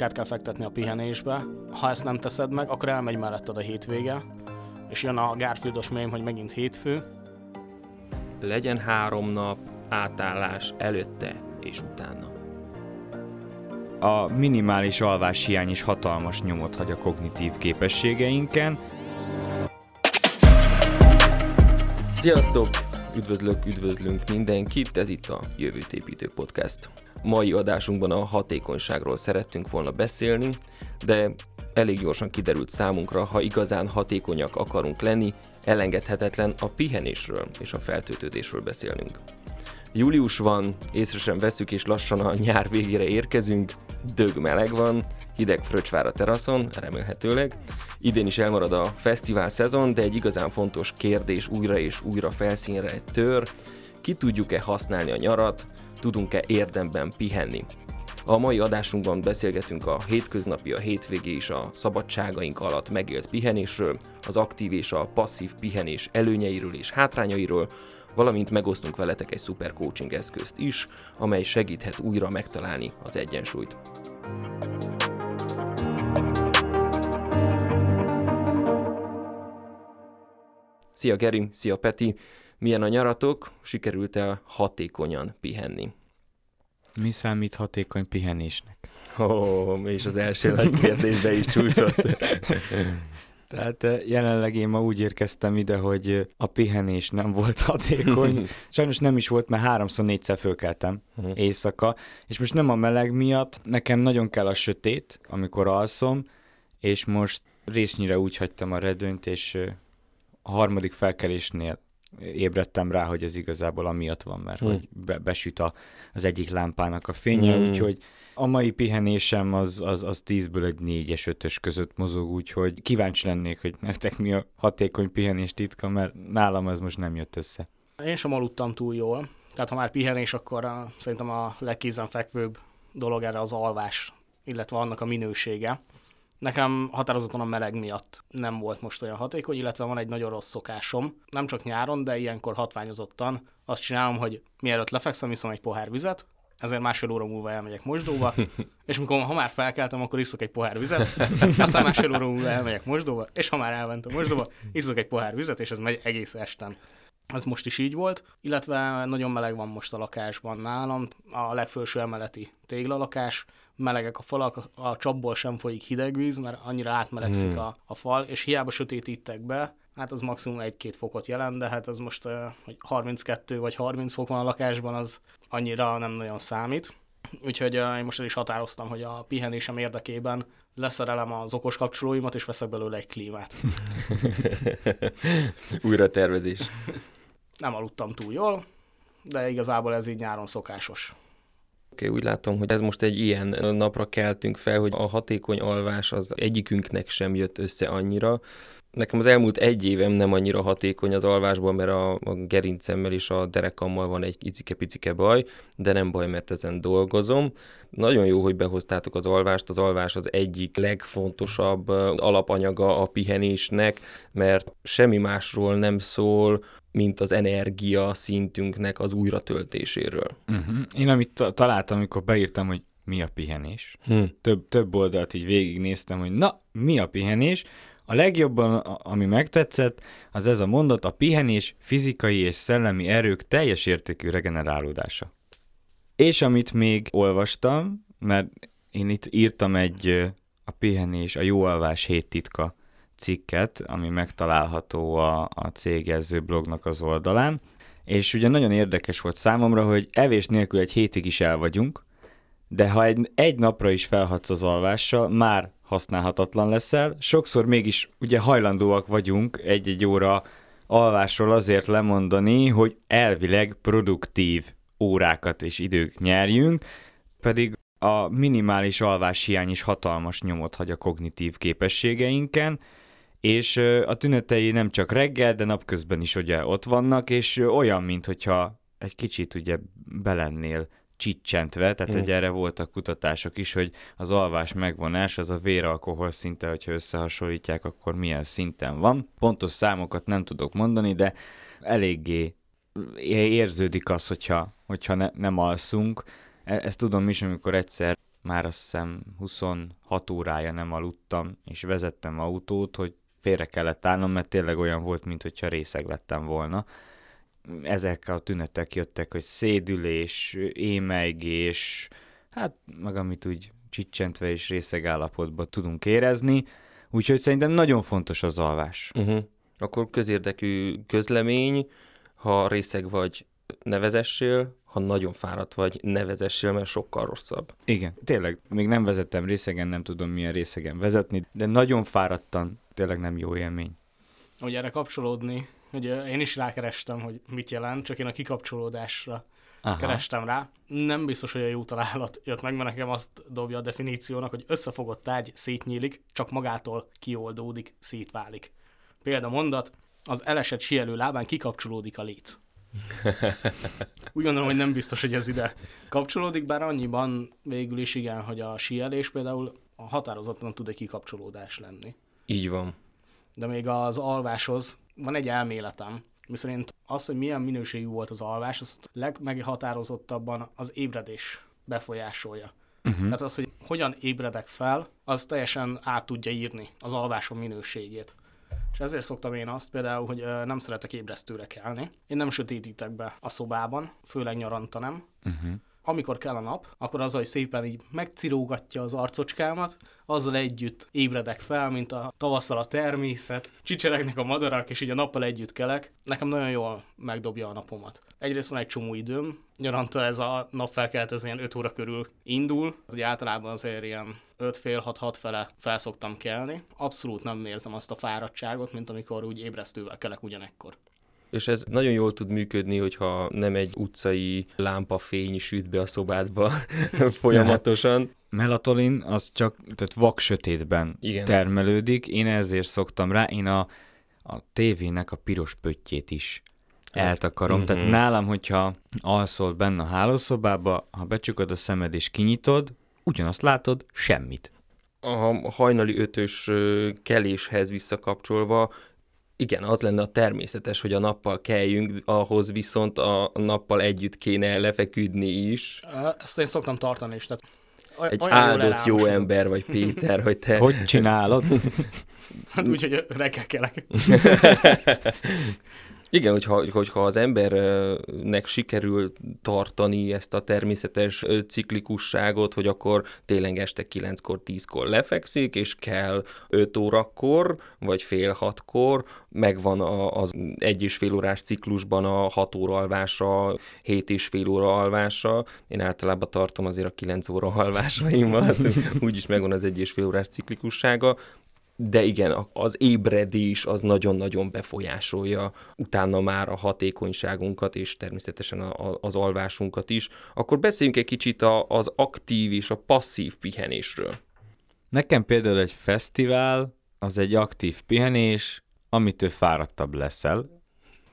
munkát kell fektetni a pihenésbe. Ha ezt nem teszed meg, akkor elmegy melletted a hétvége, és jön a Garfieldos mém, hogy megint hétfő. Legyen három nap átállás előtte és utána. A minimális alvás hiány is hatalmas nyomot hagy a kognitív képességeinken. Sziasztok! Üdvözlök, üdvözlünk mindenkit, ez itt a Jövőt Építő Podcast. Mai adásunkban a hatékonyságról szerettünk volna beszélni, de elég gyorsan kiderült számunkra, ha igazán hatékonyak akarunk lenni, elengedhetetlen a pihenésről és a feltöltődésről beszélnünk. Július van, észre sem veszük, és lassan a nyár végére érkezünk, dög meleg van, hideg fröccsvár a teraszon, remélhetőleg. Idén is elmarad a fesztivál szezon, de egy igazán fontos kérdés újra és újra felszínre tör. Ki tudjuk-e használni a nyarat, tudunk-e érdemben pihenni? A mai adásunkban beszélgetünk a hétköznapi, a hétvégé és a szabadságaink alatt megélt pihenésről, az aktív és a passzív pihenés előnyeiről és hátrányairól, valamint megosztunk veletek egy szuper coaching eszközt is, amely segíthet újra megtalálni az egyensúlyt. Szia Geri, szia Peti! Milyen a nyaratok? Sikerült-e hatékonyan pihenni? Mi számít hatékony pihenésnek? Ó, oh, és az első nagy kérdésbe is csúszott. Tehát eh, jelenleg én ma úgy érkeztem ide, hogy eh, a pihenés nem volt hatékony. Sajnos nem is volt, mert háromszor, négyszer fölkeltem uh-huh. éjszaka, és most nem a meleg miatt, nekem nagyon kell a sötét, amikor alszom, és most résznyire úgy hagytam a redőnyt, és eh, a harmadik felkelésnél ébredtem rá, hogy ez igazából amiatt van, mert hmm. hogy be, besüt a, az egyik lámpának a fénye, hmm. úgyhogy a mai pihenésem az, az, az 10-ből egy 4-es, 5-ös között mozog, úgyhogy kíváncsi lennék, hogy nektek mi a hatékony pihenés titka, mert nálam ez most nem jött össze. Én sem aludtam túl jól, tehát ha már pihenés, akkor a, szerintem a legkézenfekvőbb dolog erre az alvás, illetve annak a minősége. Nekem határozottan a meleg miatt nem volt most olyan hatékony, illetve van egy nagyon rossz szokásom, nem csak nyáron, de ilyenkor hatványozottan. Azt csinálom, hogy mielőtt lefekszem, iszom egy pohár vizet, ezért másfél óra múlva elmegyek mosdóba, és mikor ha már felkeltem, akkor iszok egy pohár vizet, aztán másfél óra múlva elmegyek mosdóba, és ha már elmentem mosdóba, iszok egy pohár vizet, és ez megy egész esten. Ez most is így volt, illetve nagyon meleg van most a lakásban nálam, a legfelső emeleti téglalakás, melegek a falak, a csapból sem folyik hideg víz, mert annyira átmelegszik hmm. a, a fal, és hiába sötétítek be, hát az maximum egy-két fokot jelent, de hát az most hogy 32 vagy 30 fok van a lakásban, az annyira nem nagyon számít. Úgyhogy én most el is határoztam, hogy a pihenésem érdekében leszerelem az okos kapcsolóimat, és veszek belőle egy klímát. Újra tervezés. Nem aludtam túl jól, de igazából ez így nyáron szokásos. Úgy látom, hogy ez most egy ilyen napra keltünk fel, hogy a hatékony alvás az egyikünknek sem jött össze annyira. Nekem az elmúlt egy évem nem annyira hatékony az alvásban, mert a, a gerincemmel és a derekammal van egy icike-picike baj, de nem baj, mert ezen dolgozom. Nagyon jó, hogy behoztátok az alvást. Az alvás az egyik legfontosabb alapanyaga a pihenésnek, mert semmi másról nem szól, mint az energia szintünknek az újratöltéséről. Uh-huh. Én amit találtam, amikor beírtam, hogy mi a pihenés, hm. több, több oldalt így végignéztem, hogy na, mi a pihenés, a legjobban, ami megtetszett, az ez a mondat, a pihenés fizikai és szellemi erők teljes értékű regenerálódása. És amit még olvastam, mert én itt írtam egy a pihenés, a jó alvás hét titka cikket, ami megtalálható a, a cégjelző blognak az oldalán, és ugye nagyon érdekes volt számomra, hogy evés nélkül egy hétig is el vagyunk, de ha egy, egy napra is felhatsz az alvással, már használhatatlan leszel. Sokszor mégis ugye hajlandóak vagyunk egy-egy óra alvásról azért lemondani, hogy elvileg produktív órákat és idők nyerjünk, pedig a minimális alváshiány is hatalmas nyomot hagy a kognitív képességeinken, és a tünetei nem csak reggel, de napközben is ugye ott vannak, és olyan, mintha egy kicsit ugye belennél csicsentve, tehát hmm. erre voltak kutatások is, hogy az alvás megvonás, az a véralkohol szinte, hogyha összehasonlítják, akkor milyen szinten van. Pontos számokat nem tudok mondani, de eléggé érződik az, hogyha, hogyha ne, nem alszunk. E- ezt tudom is, amikor egyszer már azt hiszem 26 órája nem aludtam, és vezettem autót, hogy félre kellett állnom, mert tényleg olyan volt, mintha részeg lettem volna. Ezek a tünetek jöttek, hogy szédülés, émeigés, hát meg amit úgy csicsentve és részeg állapotban tudunk érezni, úgyhogy szerintem nagyon fontos az alvás. Uh-huh. Akkor közérdekű közlemény, ha részeg vagy, nevezessél, ha nagyon fáradt vagy, nevezessél, mert sokkal rosszabb. Igen, tényleg, még nem vezettem részegen, nem tudom milyen részegen vezetni, de nagyon fáradtan, tényleg nem jó élmény. Hogy erre kapcsolódni, hogy én is rákerestem, hogy mit jelent, csak én a kikapcsolódásra Aha. kerestem rá. Nem biztos, hogy a jó találat jött meg, mert nekem azt dobja a definíciónak, hogy összefogott tárgy szétnyílik, csak magától kioldódik, szétválik. Példa mondat, az elesett sielő lábán kikapcsolódik a léc. Úgy gondolom, hogy nem biztos, hogy ez ide kapcsolódik, bár annyiban végül is igen, hogy a sielés például a határozottan tud egy kikapcsolódás lenni. Így van. De még az alváshoz van egy elméletem, miszerint az, hogy milyen minőségű volt az alvás, azt legmeghatározottabban az ébredés befolyásolja. Uh-huh. Tehát az, hogy hogyan ébredek fel, az teljesen át tudja írni az alvásom minőségét. És ezért szoktam én azt például, hogy nem szeretek ébresztőre kelni. Én nem sötétítek be a szobában, főleg nyaranta nem. Uh-huh amikor kell a nap, akkor az, hogy szépen így megcirógatja az arcocskámat, azzal együtt ébredek fel, mint a tavasszal a természet, csicseregnek a madarak, és így a nappal együtt kelek. Nekem nagyon jól megdobja a napomat. Egyrészt van egy csomó időm, nyaranta ez a napfelkelt, ez ilyen 5 óra körül indul, hogy általában azért ilyen 5 fél 6 6 fele felszoktam kelni. Abszolút nem érzem azt a fáradtságot, mint amikor úgy ébresztővel kelek ugyanekkor és ez nagyon jól tud működni, hogyha nem egy utcai lámpafény süt be a szobádba folyamatosan. Melatonin az csak tehát vak sötétben Igen. termelődik, én ezért szoktam rá, én a, a tévének a piros pöttyét is hát, eltakarom. Uh-huh. Tehát nálam, hogyha alszol benne a hálószobába, ha becsukod a szemed és kinyitod, ugyanazt látod, semmit. A hajnali ötös keléshez visszakapcsolva igen, az lenne a természetes, hogy a nappal keljünk, ahhoz viszont a nappal együtt kéne lefeküdni is. Ezt én szoktam tartani is. Tehát egy áldott jó ember vagy Péter, hogy te... Hogy csinálod? hát úgy, hogy reggel kelek. Igen, hogyha, hogyha az embernek sikerül tartani ezt a természetes ciklikusságot, hogy akkor tényleg este 9-kor, 10-kor lefekszik, és kell 5 órakor, vagy fél hatkor, megvan az egy és fél órás ciklusban a 6 óra alvása, 7 és fél óra alvása. Én általában tartom azért a 9 óra alvásaimat, úgyis megvan az egy és fél órás ciklikussága de igen, az ébredés az nagyon-nagyon befolyásolja utána már a hatékonyságunkat, és természetesen a, a, az alvásunkat is. Akkor beszéljünk egy kicsit a, az aktív és a passzív pihenésről. Nekem például egy fesztivál, az egy aktív pihenés, amitől fáradtabb leszel,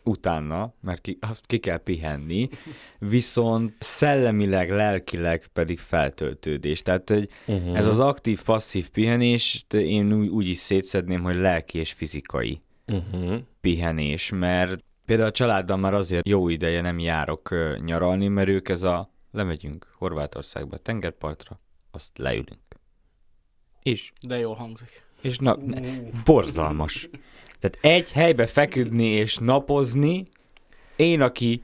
utána, mert ki, azt ki kell pihenni, viszont szellemileg, lelkileg pedig feltöltődés. Tehát hogy uh-huh. ez az aktív-passzív pihenés, én úgy, úgy is szétszedném, hogy lelki és fizikai uh-huh. pihenés, mert például a családdal már azért jó ideje nem járok nyaralni, mert ők ez a lemegyünk Horvátországba tengerpartra, azt leülünk. És... De jól hangzik. És na, borzalmas. Tehát egy helybe feküdni és napozni, én, aki,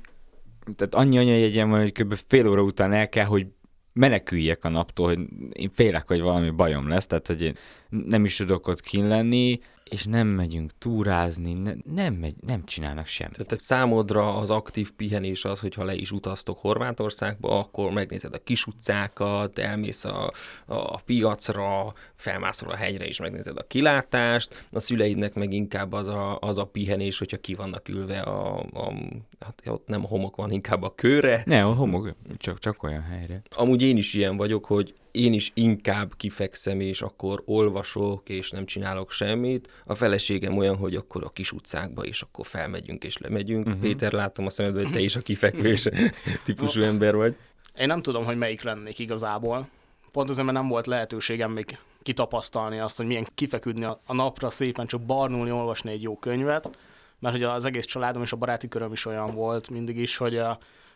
tehát annyi anyajegyem van, hogy kb. fél óra után el kell, hogy meneküljek a naptól, hogy én félek, hogy valami bajom lesz, tehát hogy én nem is tudok ott kín lenni, és nem megyünk túrázni, ne, nem, megy, nem csinálnak semmit. Tehát számodra az aktív pihenés az, hogyha le is utaztok Horvátországba, akkor megnézed a kis utcákat, elmész a, a piacra, felmászol a hegyre és megnézed a kilátást, a szüleidnek meg inkább az a, az a pihenés, hogyha ki vannak ülve a, a hát ott nem a homok van, inkább a kőre. Ne, a homok, csak, csak olyan helyre. Amúgy én is ilyen vagyok, hogy én is inkább kifekszem, és akkor olvasok, és nem csinálok semmit. A feleségem olyan, hogy akkor a kis utcákba, és akkor felmegyünk és lemegyünk. Uh-huh. Péter, látom a szemedből, hogy te is a kifekvés típusú ember vagy. Én nem tudom, hogy melyik lennék igazából. Pont azért, mert nem volt lehetőségem még kitapasztalni azt, hogy milyen kifeküdni a napra, szépen csak barnulni, olvasni egy jó könyvet, mert hogy az egész családom és a baráti köröm is olyan volt mindig is, hogy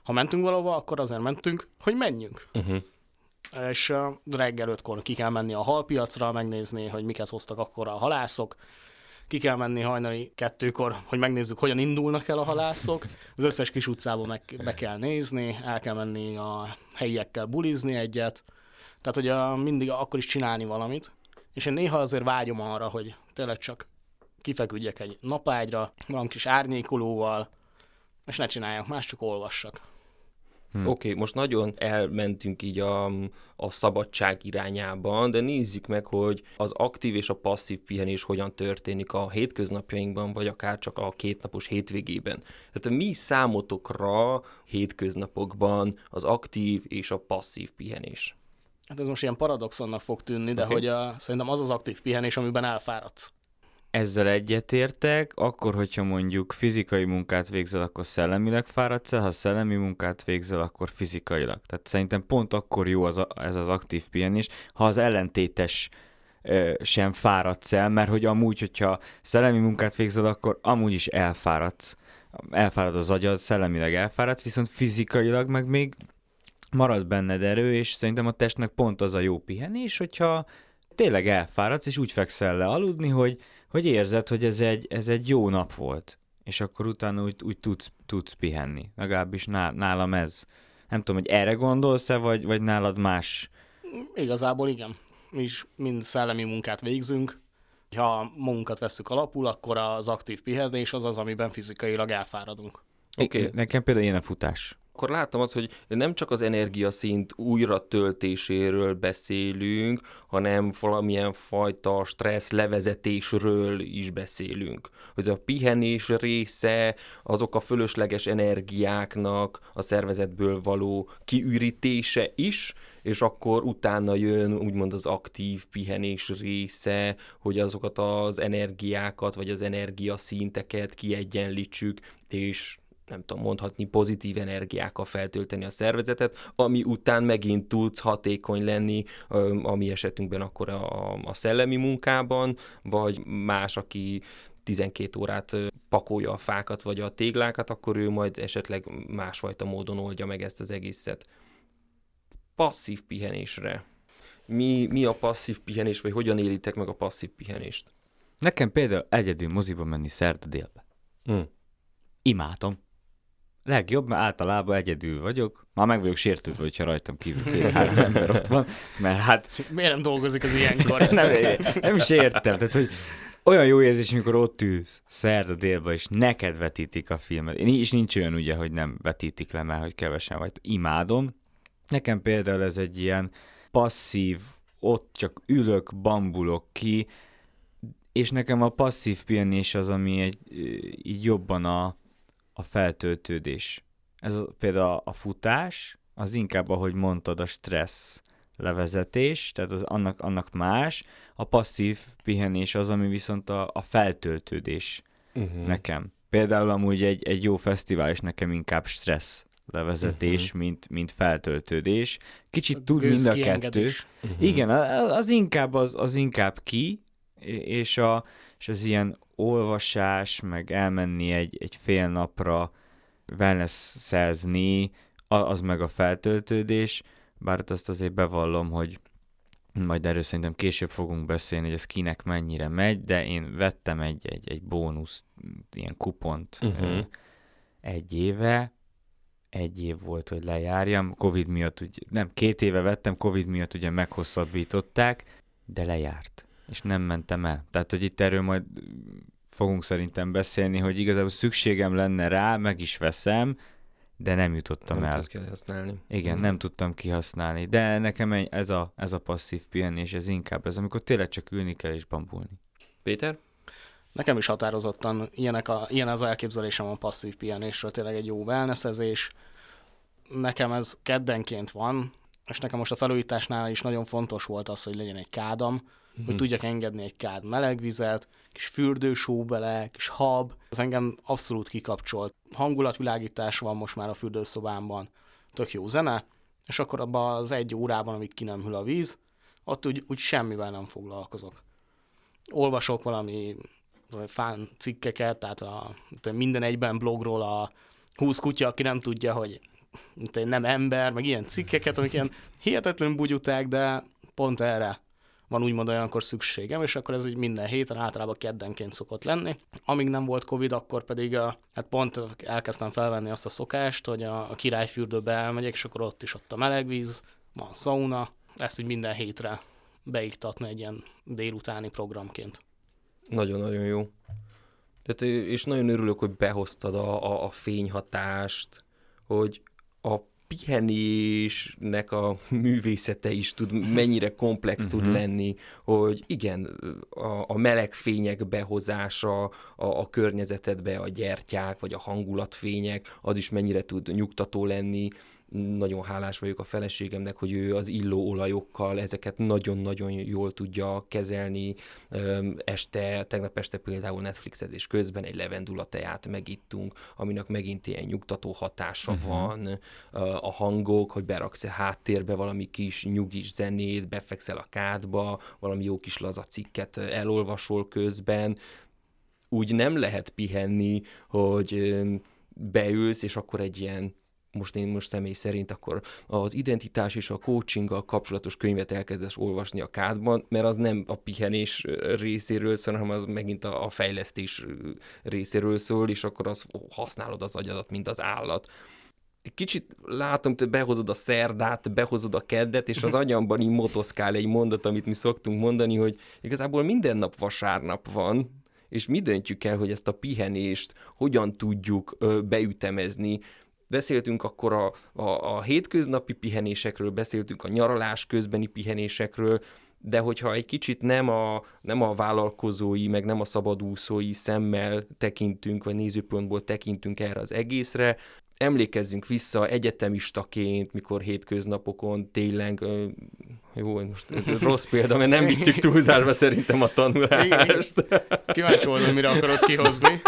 ha mentünk valahova, akkor azért mentünk, hogy menjünk. Uh-huh és reggel ötkor ki kell menni a halpiacra, megnézni, hogy miket hoztak akkor a halászok, ki kell menni hajnali kettőkor, hogy megnézzük, hogyan indulnak el a halászok. Az összes kis utcában meg be kell nézni, el kell menni a helyiekkel bulizni egyet. Tehát, hogy a, mindig akkor is csinálni valamit. És én néha azért vágyom arra, hogy tényleg csak kifeküdjek egy napágyra, van kis árnyékolóval, és ne csináljak más, csak olvassak. Hm. Oké, okay, most nagyon elmentünk így a, a szabadság irányában, de nézzük meg, hogy az aktív és a passzív pihenés hogyan történik a hétköznapjainkban, vagy akár csak a kétnapos hétvégében. Tehát mi számotokra hétköznapokban az aktív és a passzív pihenés? Hát ez most ilyen paradoxonnak fog tűnni, de okay. hogy a, szerintem az az aktív pihenés, amiben elfáradsz ezzel egyetértek, akkor, hogyha mondjuk fizikai munkát végzel, akkor szellemileg fáradsz el, ha szellemi munkát végzel, akkor fizikailag. Tehát szerintem pont akkor jó az a, ez az aktív pihenés, ha az ellentétes ö, sem fáradsz el, mert hogy amúgy, hogyha szellemi munkát végzel, akkor amúgy is elfáradsz. Elfárad az agyad, szellemileg elfáradsz, viszont fizikailag meg még marad benned erő, és szerintem a testnek pont az a jó pihenés, hogyha tényleg elfáradsz, és úgy fekszel le aludni, hogy hogy érzed, hogy ez egy, ez egy jó nap volt, és akkor utána úgy, úgy tudsz, tudsz pihenni. Legalábbis nálam ez. Nem tudom, hogy erre gondolsz-e, vagy, vagy nálad más? Igazából igen. Mi is mind szellemi munkát végzünk. Ha munkát veszük alapul, akkor az aktív pihenés az az, amiben fizikailag elfáradunk. Oké. Okay. Nekem például ilyen a futás akkor láttam azt, hogy nem csak az energiaszint újra töltéséről beszélünk, hanem valamilyen fajta stressz levezetésről is beszélünk. Hogy a pihenés része azok a fölösleges energiáknak a szervezetből való kiürítése is, és akkor utána jön úgymond az aktív pihenés része, hogy azokat az energiákat, vagy az energiaszinteket kiegyenlítsük, és nem tudom mondhatni, pozitív energiákkal feltölteni a szervezetet, ami után megint tudsz hatékony lenni, a mi esetünkben akkor a, a szellemi munkában, vagy más, aki 12 órát pakolja a fákat vagy a téglákat, akkor ő majd esetleg másfajta módon oldja meg ezt az egészet. Passzív pihenésre. Mi, mi a passzív pihenés, vagy hogyan élitek meg a passzív pihenést? Nekem például egyedül moziba menni szerda délbe. Hmm. Imádom legjobb, mert általában egyedül vagyok. Már meg vagyok sértődve, hogyha rajtam kívül két-három ember ott van, mert hát... Miért nem dolgozik az ilyenkor? nem, nem is értem, tehát hogy olyan jó érzés, amikor ott ülsz szerda délben, és neked vetítik a filmet. Én is nincs olyan ugye, hogy nem vetítik le, mert hogy kevesen vagy. Imádom. Nekem például ez egy ilyen passzív, ott csak ülök, bambulok ki, és nekem a passzív pihenés az, ami egy, így jobban a, a feltöltődés. Ez a, például a futás, az inkább, ahogy mondtad, a stressz levezetés, tehát az annak, annak más. A passzív pihenés az, ami viszont a, a feltöltődés uh-huh. nekem. Például amúgy egy, egy jó fesztivál is nekem inkább stressz levezetés, uh-huh. mint, mint feltöltődés. Kicsit a tud mind a kettő. Uh-huh. Igen, az inkább az, az inkább ki, és, a, és az ilyen olvasás, meg elmenni egy, egy fél napra wellness szerzni, az meg a feltöltődés, bár azt azért bevallom, hogy majd erről szerintem később fogunk beszélni, hogy ez kinek mennyire megy, de én vettem egy, egy, egy bónusz, ilyen kupont uh-huh. egy éve, egy év volt, hogy lejárjam, Covid miatt, ugye, nem, két éve vettem, Covid miatt ugye meghosszabbították, de lejárt és nem mentem el. Tehát, hogy itt erről majd fogunk szerintem beszélni, hogy igazából szükségem lenne rá, meg is veszem, de nem jutottam nem el. kihasználni. Igen, hmm. nem tudtam kihasználni. De nekem ez a, ez a passzív pihenés, ez inkább ez, amikor tényleg csak ülni kell és bambulni. Péter? Nekem is határozottan ilyenek a, ilyen az elképzelésem a passzív pihenésről, tényleg egy jó wellnessezés. Nekem ez keddenként van, és nekem most a felújításnál is nagyon fontos volt az, hogy legyen egy kádam, hogy mhm. tudjak engedni egy kád meleg vizet, kis fürdősó bele, kis hab. Ez engem abszolút kikapcsolt. Hangulatvilágítás van most már a fürdőszobámban, tök jó zene, és akkor abban az egy órában, amíg ki nem hűl a víz, ott úgy, úgy semmivel nem foglalkozok. Olvasok valami fán cikkeket, tehát a, minden egyben blogról a 20 kutya, aki nem tudja, hogy nem ember, meg ilyen cikkeket, amik ilyen hihetetlen bugyuták, de pont erre van úgymond olyankor szükségem, és akkor ez így minden héten, általában keddenként szokott lenni. Amíg nem volt Covid, akkor pedig a, hát pont elkezdtem felvenni azt a szokást, hogy a, a királyfürdőbe elmegyek, és akkor ott is ott a melegvíz, van sauna, ezt így minden hétre beiktatni egy ilyen délutáni programként. Nagyon-nagyon jó. Tehát, és nagyon örülök, hogy behoztad a, a, a fényhatást, hogy a pihenésnek a művészete is tud, mennyire komplex uh-huh. tud mhm. lenni, hogy igen, a, a meleg fények behozása a, a környezetedbe, a gyertyák, vagy a hangulatfények, az is mennyire tud nyugtató lenni, nagyon hálás vagyok a feleségemnek, hogy ő az illó olajokkal ezeket nagyon-nagyon jól tudja kezelni. Este, tegnap este például Netflixezés közben egy levendula teát megittunk, aminek megint ilyen nyugtató hatása uh-huh. van. A hangok, hogy beraksz a háttérbe valami kis nyugis zenét, befekszel a kádba, valami jó kis laza cikket elolvasol közben. Úgy nem lehet pihenni, hogy beülsz, és akkor egy ilyen most én most személy szerint akkor az identitás és a coachinggal kapcsolatos könyvet elkezdesz olvasni a kádban, mert az nem a pihenés részéről szól, hanem az megint a, a fejlesztés részéről szól, és akkor az használod az agyadat, mint az állat. Kicsit látom, hogy behozod a szerdát, behozod a keddet, és az agyamban így motoszkál egy mondat, amit mi szoktunk mondani, hogy igazából minden nap vasárnap van, és mi döntjük el, hogy ezt a pihenést hogyan tudjuk beütemezni, Beszéltünk akkor a, a, a hétköznapi pihenésekről, beszéltünk a nyaralás közbeni pihenésekről, de hogyha egy kicsit nem a, nem a vállalkozói, meg nem a szabadúszói szemmel tekintünk, vagy nézőpontból tekintünk erre az egészre, emlékezzünk vissza egyetemistaként, mikor hétköznapokon tényleg, jó, most rossz példa, mert nem vittük túlzásba szerintem a tanulást. Kíváncsi voltam, mire akarod kihozni.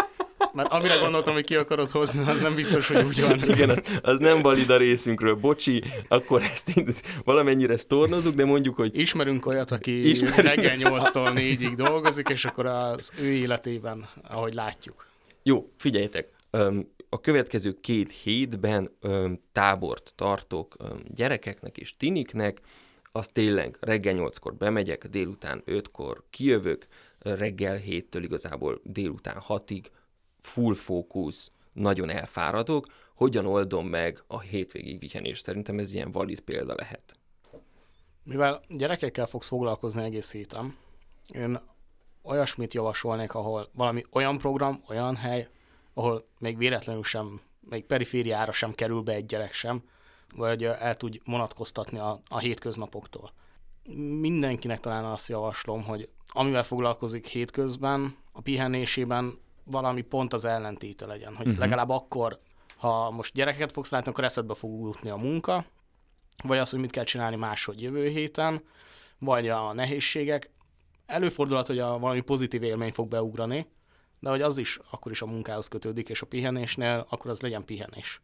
Mert amire gondoltam, hogy ki akarod hozni, az nem biztos, hogy úgy van. Igen, az, az nem valid a részünkről. Bocsi, akkor ezt valamennyire sztornozunk, de mondjuk, hogy... Ismerünk olyat, aki Ismerünk. reggel 8-tól 4-ig dolgozik, és akkor az ő életében, ahogy látjuk. Jó, figyeljetek. A következő két hétben tábort tartok gyerekeknek és tiniknek, az tényleg reggel 8-kor bemegyek, délután 5-kor kijövök, reggel 7-től igazából délután 6-ig full fókusz, nagyon elfáradok, hogyan oldom meg a hétvégi pihenést? Szerintem ez ilyen valid példa lehet. Mivel gyerekekkel fogsz foglalkozni egész héten, én olyasmit javasolnék, ahol valami olyan program, olyan hely, ahol még véletlenül sem, még perifériára sem kerül be egy gyerek sem, vagy el tudj vonatkoztatni a, a hétköznapoktól. Mindenkinek talán azt javaslom, hogy amivel foglalkozik hétközben, a pihenésében valami pont az ellentéte legyen, hogy uh-huh. legalább akkor, ha most gyerekeket fogsz látni, akkor eszedbe fog jutni a munka, vagy az, hogy mit kell csinálni máshogy jövő héten, vagy a nehézségek. Előfordulhat, hogy a valami pozitív élmény fog beugrani, de hogy az is akkor is a munkához kötődik, és a pihenésnél akkor az legyen pihenés.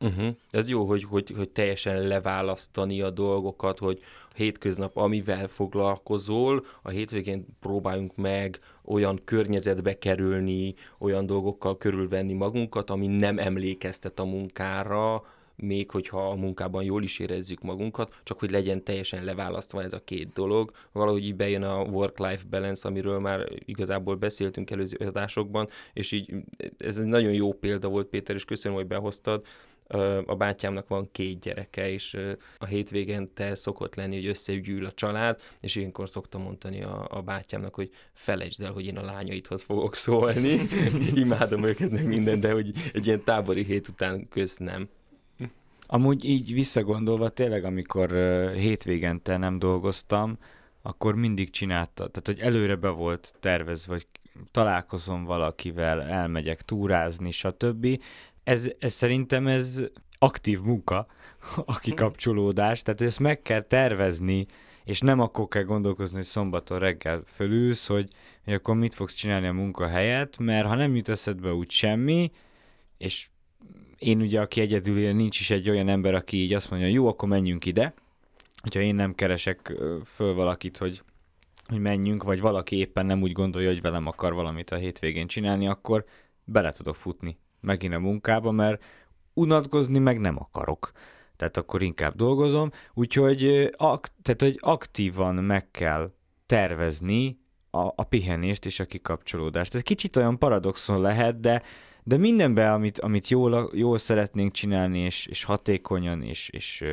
Uh-huh. Ez jó, hogy, hogy, hogy teljesen leválasztani a dolgokat, hogy hétköznap, amivel foglalkozol, a hétvégén próbáljunk meg olyan környezetbe kerülni, olyan dolgokkal körülvenni magunkat, ami nem emlékeztet a munkára, még hogyha a munkában jól is érezzük magunkat, csak hogy legyen teljesen leválasztva ez a két dolog. Valahogy így bejön a work-life balance, amiről már igazából beszéltünk előző adásokban, és így ez egy nagyon jó példa volt, Péter, és köszönöm, hogy behoztad, a bátyámnak van két gyereke, és a hétvégen te szokott lenni, hogy összegyűl a család, és ilyenkor szoktam mondani a, a bátyámnak, hogy felejtsd el, hogy én a lányaidhoz fogok szólni, imádom őket meg minden, de hogy egy ilyen tábori hét után köz nem. Amúgy így visszagondolva tényleg, amikor hétvégente nem dolgoztam, akkor mindig csinálta, tehát hogy előre be volt tervezve, hogy találkozom valakivel, elmegyek túrázni, stb ez, ez szerintem ez aktív munka, a kikapcsolódás, tehát ezt meg kell tervezni, és nem akkor kell gondolkozni, hogy szombaton reggel fölülsz, hogy, hogy akkor mit fogsz csinálni a munka helyett, mert ha nem jut eszedbe úgy semmi, és én ugye, aki egyedül él, nincs is egy olyan ember, aki így azt mondja, jó, akkor menjünk ide, hogyha én nem keresek föl valakit, hogy, hogy menjünk, vagy valaki éppen nem úgy gondolja, hogy velem akar valamit a hétvégén csinálni, akkor bele tudok futni megint a munkába, mert unatkozni meg nem akarok. Tehát akkor inkább dolgozom. Úgyhogy, ak- tehát, hogy aktívan meg kell tervezni a, a pihenést és a kikapcsolódást. Ez kicsit olyan paradoxon lehet, de, de mindenben, amit, amit jól, jól szeretnénk csinálni, és, és hatékonyan, és, és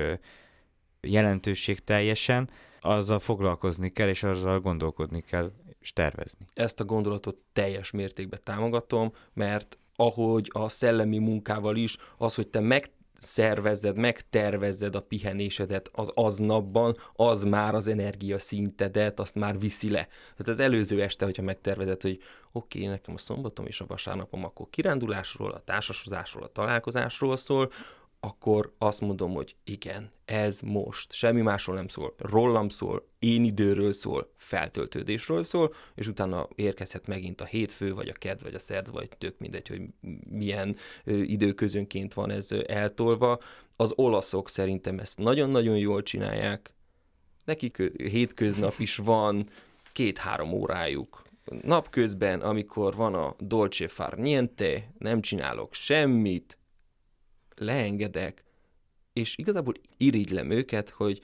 jelentőségteljesen, azzal foglalkozni kell, és azzal gondolkodni kell, és tervezni. Ezt a gondolatot teljes mértékben támogatom, mert ahogy a szellemi munkával is, az, hogy te meg szervezzed, megtervezzed a pihenésedet az aznapban, az már az energia szintedet, azt már viszi le. Tehát az előző este, hogyha megtervezed, hogy oké, okay, nekem a szombatom és a vasárnapom akkor kirándulásról, a társasozásról, a találkozásról szól, akkor azt mondom, hogy igen, ez most. Semmi másról nem szól. Rólam szól, én időről szól, feltöltődésről szól, és utána érkezhet megint a hétfő, vagy a ked, vagy a szerd, vagy tök mindegy, hogy milyen időközönként van ez eltolva. Az olaszok szerintem ezt nagyon-nagyon jól csinálják. Nekik hétköznap is van két-három órájuk. Napközben, amikor van a dolce far niente, nem csinálok semmit, leengedek, és igazából irigylem őket, hogy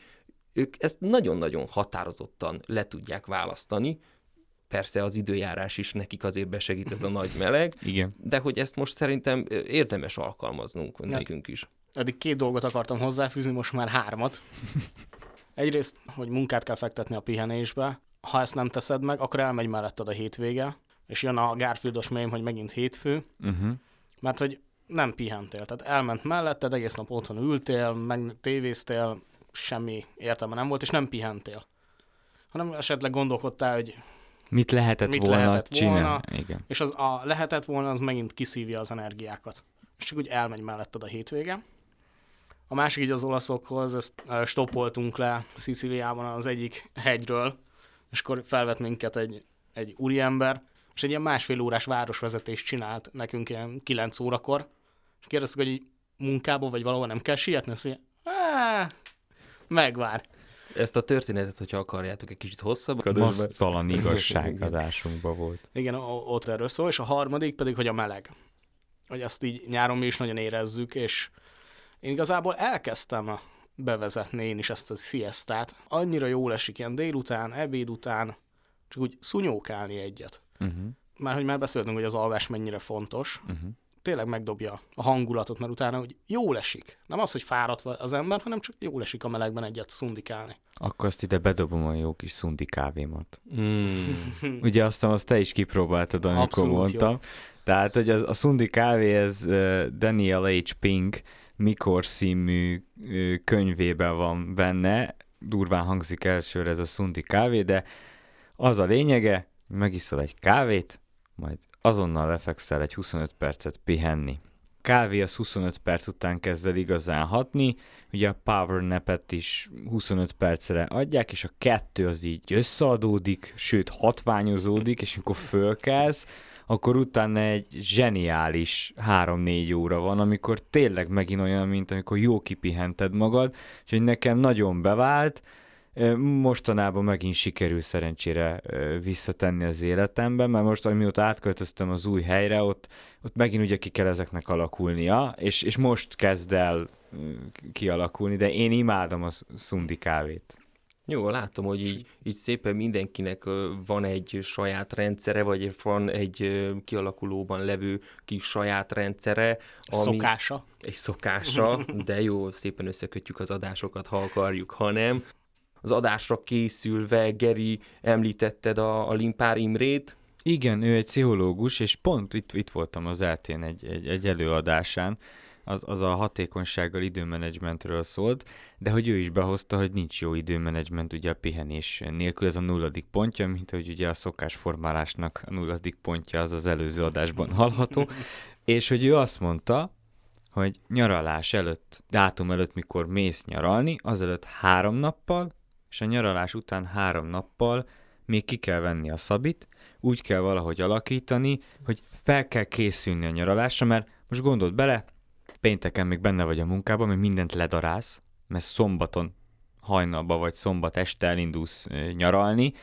ők ezt nagyon-nagyon határozottan le tudják választani, persze az időjárás is nekik azért besegít ez a nagy meleg, Igen. de hogy ezt most szerintem érdemes alkalmaznunk ja. nekünk is. Eddig két dolgot akartam hozzáfűzni, most már hármat. Egyrészt, hogy munkát kell fektetni a pihenésbe, ha ezt nem teszed meg, akkor elmegy melletted a hétvége, és jön a Garfieldos mém, hogy megint hétfő, uh-huh. mert hogy nem pihentél. Tehát elment melletted, egész nap otthon ültél, meg tévéztél, semmi értelme nem volt, és nem pihentél. Hanem esetleg gondolkodtál, hogy mit lehetett mit volna lehetett csinálni. Volna, Igen. És az a lehetett volna, az megint kiszívja az energiákat. És csak úgy elmegy melletted a hétvége. A másik így az olaszokhoz, ezt stoppoltunk le Sziciliában az egyik hegyről, és akkor felvett minket egy, egy úriember, és egy ilyen másfél órás városvezetést csinált nekünk ilyen 9 órakor, kérdeztük, hogy munkából vagy valahol nem kell sietni, azt mondja, megvár. Ezt a történetet, hogyha akarjátok, egy kicsit hosszabb. Masztalan igazságadásunkban volt. Igen, ott erről szól, és a harmadik pedig, hogy a meleg. Hogy azt így nyáron mi is nagyon érezzük, és én igazából elkezdtem bevezetni én is ezt a siestát. Annyira jól esik ilyen délután, ebéd után, csak úgy szunyókálni egyet. Uh-huh. Már hogy már beszéltünk, hogy az alvás mennyire fontos. Uh-huh tényleg megdobja a hangulatot, mert utána hogy jól esik. Nem az, hogy fáradt az ember, hanem csak jól esik a melegben egyet szundikálni. Akkor azt ide bedobom a jó kis szundi kávémat. Mm. Ugye azt, azt te is kipróbáltad, amikor Abszolút mondtam. Jó. Tehát, hogy az, a szundi kávé, ez uh, Daniel H. Pink Mikor című uh, könyvében van benne, durván hangzik elsőre ez a szundi kávé, de az a lényege, megiszol egy kávét, majd azonnal lefekszel egy 25 percet pihenni. Kávé az 25 perc után kezd el igazán hatni, ugye a power napet is 25 percre adják, és a kettő az így összeadódik, sőt hatványozódik, és amikor fölkelsz, akkor utána egy zseniális 3-4 óra van, amikor tényleg megint olyan, mint amikor jó kipihented magad, és hogy nekem nagyon bevált, Mostanában megint sikerül szerencsére visszatenni az életembe, mert most, amióta átköltöztem az új helyre, ott, ott megint ugye ki kell ezeknek alakulnia, és, és most kezd el kialakulni, de én imádom a szundi kávét. Jó, látom, hogy így, így szépen mindenkinek van egy saját rendszere, vagy van egy kialakulóban levő kis saját rendszere. Ami szokása. Egy szokása, de jó, szépen összekötjük az adásokat, ha akarjuk, ha nem az adásra készülve, Geri, említetted a, a Limpár Imrét. Igen, ő egy pszichológus, és pont itt, itt voltam az eltén egy, egy, egy előadásán, az, az a hatékonysággal időmenedzsmentről szólt, de hogy ő is behozta, hogy nincs jó időmenedzsment ugye a pihenés nélkül, ez a nulladik pontja, mint hogy ugye a szokásformálásnak a nulladik pontja az az előző adásban hallható, és hogy ő azt mondta, hogy nyaralás előtt, dátum előtt, mikor mész nyaralni, azelőtt három nappal, és a nyaralás után három nappal még ki kell venni a szabit, úgy kell valahogy alakítani, hogy fel kell készülni a nyaralásra, mert most gondold bele, pénteken még benne vagy a munkában, még mindent ledarálsz, mert szombaton hajnalba vagy szombat este elindulsz nyaralni,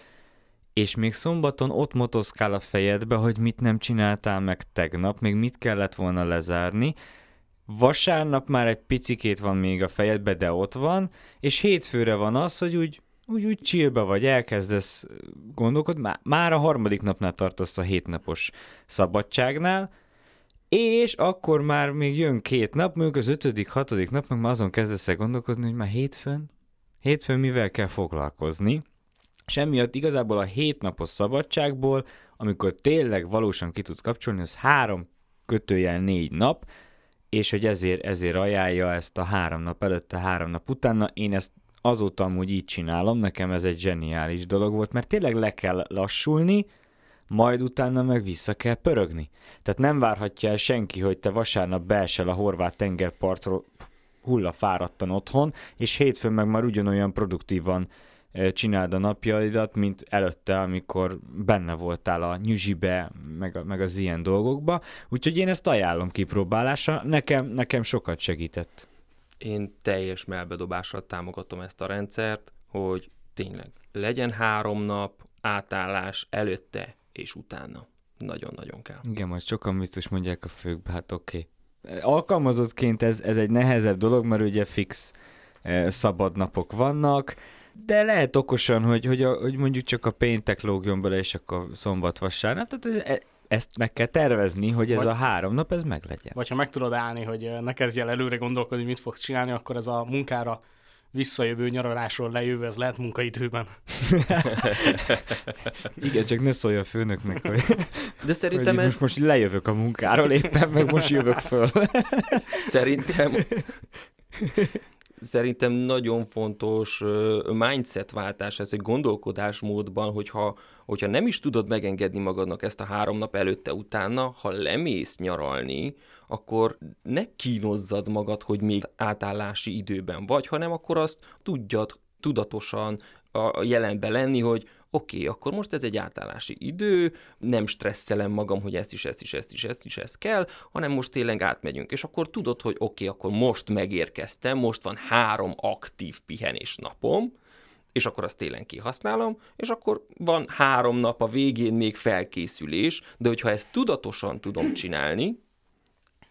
és még szombaton ott motoszkál a fejedbe, hogy mit nem csináltál meg tegnap, még mit kellett volna lezárni, vasárnap már egy picikét van még a fejedbe, de ott van, és hétfőre van az, hogy úgy, úgy, úgy chillbe vagy, elkezdesz gondolkodni, már, már a harmadik napnál tartasz a hétnapos szabadságnál, és akkor már még jön két nap, mondjuk az ötödik, hatodik nap, meg már azon kezdesz el gondolkodni, hogy már hétfőn, hétfőn mivel kell foglalkozni, és emiatt igazából a hétnapos szabadságból, amikor tényleg valósan ki tudsz kapcsolni, az három kötőjel négy nap, és hogy ezért, ezért ajánlja ezt a három nap előtte, három nap utána. Én ezt azóta amúgy így csinálom, nekem ez egy zseniális dolog volt, mert tényleg le kell lassulni, majd utána meg vissza kell pörögni. Tehát nem várhatja el senki, hogy te vasárnap beesel a horvát tengerpartról hullafáradtan otthon, és hétfőn meg már ugyanolyan produktívan csináld a napjaidat, mint előtte, amikor benne voltál a nyüzsibe, meg, meg az ilyen dolgokba. Úgyhogy én ezt ajánlom kipróbálásra, nekem, nekem sokat segített. Én teljes melbedobással támogatom ezt a rendszert, hogy tényleg legyen három nap átállás előtte és utána. Nagyon-nagyon kell. Igen, majd sokan biztos mondják a főkbe, hát oké. Okay. Alkalmazottként ez, ez egy nehezebb dolog, mert ugye fix szabad napok vannak, de lehet okosan, hogy, hogy, a, hogy mondjuk csak a péntek lógjon bele, és akkor szombat, vasárnap. Tehát e, ezt meg kell tervezni, hogy ez vagy, a három nap, ez meglegyen. Vagy ha meg tudod állni, hogy ne kezdj el előre gondolkodni, mit fogsz csinálni, akkor ez a munkára visszajövő nyaralásról lejövő, ez lehet munkaidőben. Igen, csak ne szólj a főnöknek, hogy, De szerintem hogy ez... most, most lejövök a munkáról éppen, meg most jövök föl. Szerintem szerintem nagyon fontos mindset váltás ez egy gondolkodásmódban, hogyha, hogyha nem is tudod megengedni magadnak ezt a három nap előtte utána, ha lemész nyaralni, akkor ne kínozzad magad, hogy még átállási időben vagy, hanem akkor azt tudjad tudatosan a jelenbe lenni, hogy oké, okay, akkor most ez egy átállási idő, nem stresszelem magam, hogy ezt is, ezt is, ezt is, ezt is, ezt kell, hanem most tényleg átmegyünk. És akkor tudod, hogy oké, okay, akkor most megérkeztem, most van három aktív pihenés napom, és akkor azt télen kihasználom, és akkor van három nap a végén még felkészülés, de hogyha ezt tudatosan tudom csinálni,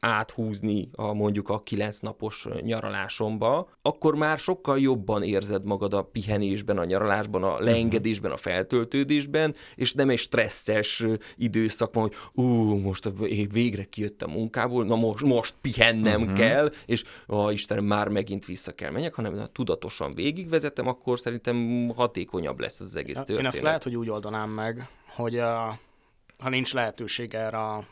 áthúzni a mondjuk a kilenc napos nyaralásomba, akkor már sokkal jobban érzed magad a pihenésben, a nyaralásban, a leengedésben, a feltöltődésben, és nem egy stresszes időszak van, hogy ú, most végre kijöttem a munkából, na most, most pihennem uh-huh. kell, és a Istenem, már megint vissza kell menjek, hanem ha tudatosan végigvezetem, akkor szerintem hatékonyabb lesz az egész történet. Én ezt lehet, hogy úgy oldanám meg, hogy a, ha nincs lehetőség erre a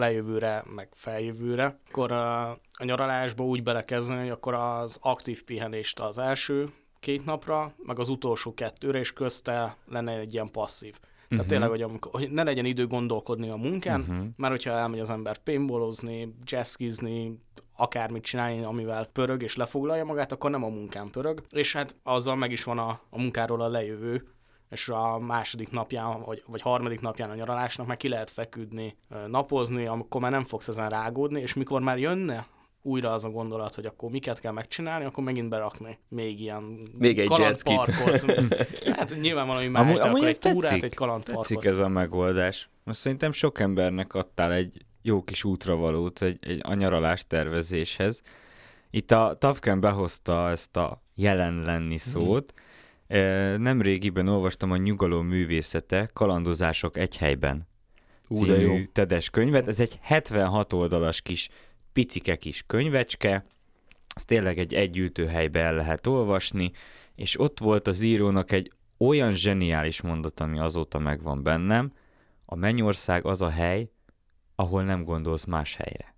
lejövőre, meg feljövőre, akkor a, nyaralásba úgy belekezdeni, hogy akkor az aktív pihenést az első két napra, meg az utolsó kettőre, és közte lenne egy ilyen passzív. Tehát uh-huh. tényleg, hogy, amikor, hogy ne legyen idő gondolkodni a munkán, uh-huh. mert hogyha elmegy az ember paintballozni, jazzkizni, akármit csinálni, amivel pörög és lefoglalja magát, akkor nem a munkán pörög, és hát azzal meg is van a, a munkáról a lejövő, és a második napján, vagy, vagy harmadik napján a nyaralásnak meg ki lehet feküdni, napozni, amikor már nem fogsz ezen rágódni, és mikor már jönne újra az a gondolat, hogy akkor miket kell megcsinálni, akkor megint berakni még ilyen még egy kalandparkot. hát nyilván valami más, amúgy, de amúgy akkor egy túrát, tetszik, egy kalandparkot. Tetszik ez a megoldás. Most szerintem sok embernek adtál egy jó kis útravalót egy, egy a nyaralás tervezéshez. Itt a Tavken behozta ezt a jelen lenni szót, hmm nem régiben olvastam a Nyugalom művészete, Kalandozások egy helyben című tedes könyvet. Ez egy 76 oldalas kis picike kis könyvecske, ez tényleg egy együttő helybe el lehet olvasni, és ott volt az írónak egy olyan zseniális mondat, ami azóta megvan bennem, a mennyország az a hely, ahol nem gondolsz más helyre.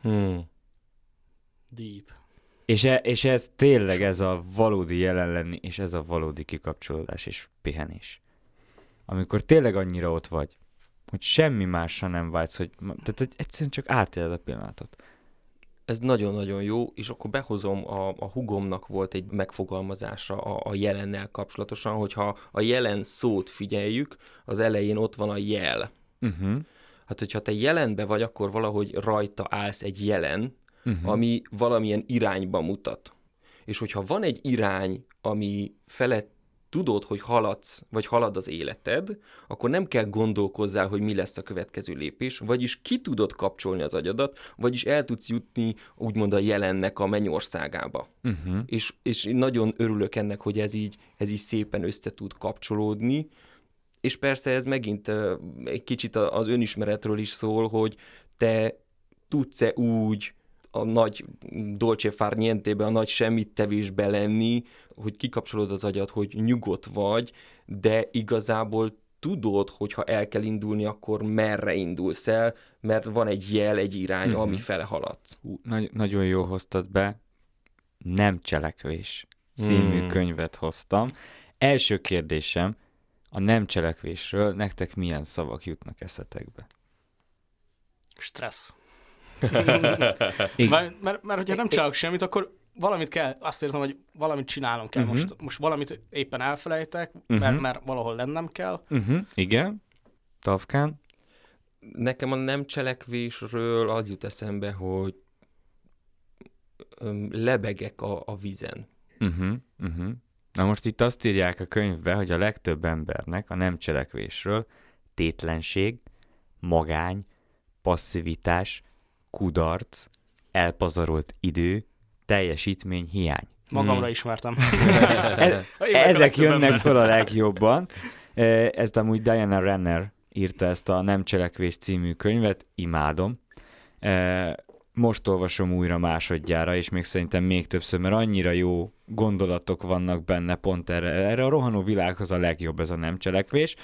Hmm. Deep. És, e, és ez tényleg ez a valódi jelen lenni, és ez a valódi kikapcsolódás és pihenés. Amikor tényleg annyira ott vagy, hogy semmi másra nem vágysz, hogy, tehát, hogy egyszerűen csak átéled a pillanatot. Ez nagyon-nagyon jó, és akkor behozom, a, a hugomnak volt egy megfogalmazása a, a jelennel kapcsolatosan, hogyha a jelen szót figyeljük, az elején ott van a jel. Uh-huh. Hát, hogyha te jelenbe vagy, akkor valahogy rajta állsz egy jelen, uh-huh. ami valamilyen irányba mutat. És hogyha van egy irány, ami felett tudod, hogy haladsz, vagy halad az életed, akkor nem kell gondolkozzál, hogy mi lesz a következő lépés, vagyis ki tudod kapcsolni az agyadat, vagyis el tudsz jutni úgymond a jelennek a mennyországába. Uh-huh. És, és nagyon örülök ennek, hogy ez így, ez így szépen össze tud kapcsolódni, és persze ez megint egy kicsit az önismeretről is szól, hogy te tudsz-e úgy a nagy dolce farniente a nagy semmit tevésbe lenni, hogy kikapcsolod az agyat, hogy nyugodt vagy, de igazából tudod, hogy ha el kell indulni, akkor merre indulsz el, mert van egy jel, egy irány, uh-huh. ami fele haladsz. Nagy, nagyon jó hoztad be, Nem cselekvés című hmm. könyvet hoztam. Első kérdésem, a nem cselekvésről nektek milyen szavak jutnak eszetekbe? Stressz. mert, mert, mert hogyha nem csinálok semmit, akkor valamit kell, azt érzem, hogy valamit csinálnom kell. Uh-huh. Most, most valamit éppen elfelejtek, uh-huh. mert, mert valahol lennem kell. Uh-huh. Igen. Tavkán? Nekem a nem cselekvésről az jut eszembe, hogy lebegek a, a vízen. Uh-huh. Uh-huh. Na most itt azt írják a könyvbe, hogy a legtöbb embernek a nem cselekvésről tétlenség, magány, passzivitás, kudarc, elpazarolt idő, teljesítmény hiány. Magamra hmm. ismertem. e- ezek jönnek fel a legjobban. E, ezt amúgy Diana Renner írta ezt a Nem cselekvés című könyvet, imádom. E, most olvasom újra másodjára, és még szerintem még többször, mert annyira jó gondolatok vannak benne pont erre. Erre a rohanó világhoz a legjobb ez a nem cselekvés,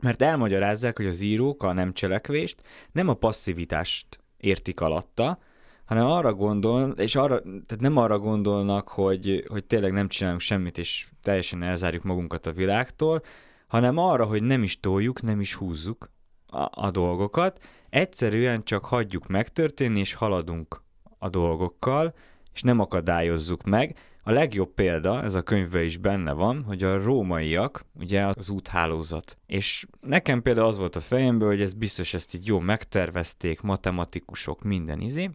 mert elmagyarázzák, hogy az írók a nem cselekvést nem a passzivitást értik alatta, hanem arra gondol, és arra, tehát nem arra gondolnak, hogy, hogy tényleg nem csinálunk semmit, és teljesen elzárjuk magunkat a világtól, hanem arra, hogy nem is toljuk, nem is húzzuk a, a dolgokat, egyszerűen csak hagyjuk megtörténni, és haladunk a dolgokkal, és nem akadályozzuk meg. A legjobb példa, ez a könyvben is benne van, hogy a rómaiak, ugye az úthálózat. És nekem például az volt a fejemben, hogy ez biztos ezt így jó megtervezték, matematikusok, minden izé.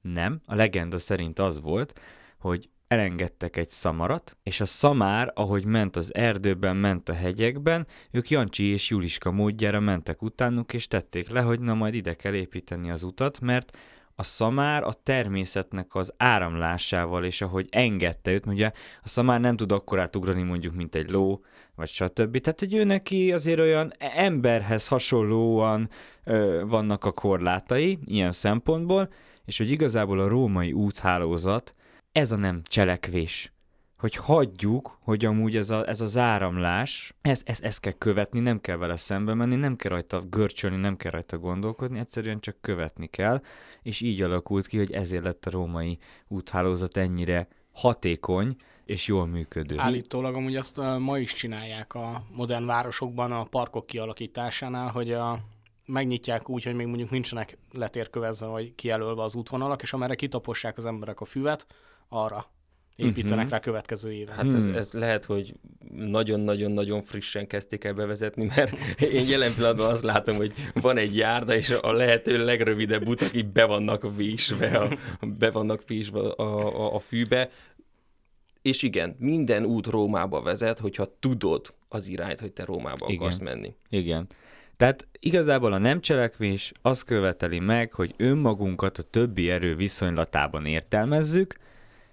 Nem, a legenda szerint az volt, hogy elengedtek egy szamarat, és a szamár, ahogy ment az erdőben, ment a hegyekben, ők Jancsi és Juliska módjára mentek utánuk, és tették le, hogy na majd ide kell építeni az utat, mert a szamár a természetnek az áramlásával, és ahogy engedte őt, ugye a szamár nem tud akkor átugrani mondjuk, mint egy ló, vagy stb. Tehát, hogy ő neki azért olyan emberhez hasonlóan ö, vannak a korlátai, ilyen szempontból, és hogy igazából a római úthálózat ez a nem cselekvés. Hogy hagyjuk, hogy amúgy ez, a, ez az áramlás, ez, ez, ez kell követni, nem kell vele szembe menni, nem kell rajta görcsölni, nem kell rajta gondolkodni, egyszerűen csak követni kell, és így alakult ki, hogy ezért lett a római úthálózat ennyire hatékony, és jól működő. Állítólag amúgy azt ma is csinálják a modern városokban a parkok kialakításánál, hogy a megnyitják úgy, hogy még mondjuk nincsenek letérkövezve vagy kijelölve az útvonalak, és amerre kitapossák az emberek a füvet, arra építenek uh-huh. rá következő évre. Hát ez, hmm. ez lehet, hogy nagyon-nagyon-nagyon frissen kezdték el bevezetni, mert én jelen pillanatban azt látom, hogy van egy járda, és a lehető legrövidebb utak így be vannak vésve, a, be vannak vésve a, a, a fűbe. És igen, minden út Rómába vezet, hogyha tudod az irányt, hogy te Rómába igen. akarsz menni. Igen. Tehát igazából a nem cselekvés azt követeli meg, hogy önmagunkat a többi erő viszonylatában értelmezzük,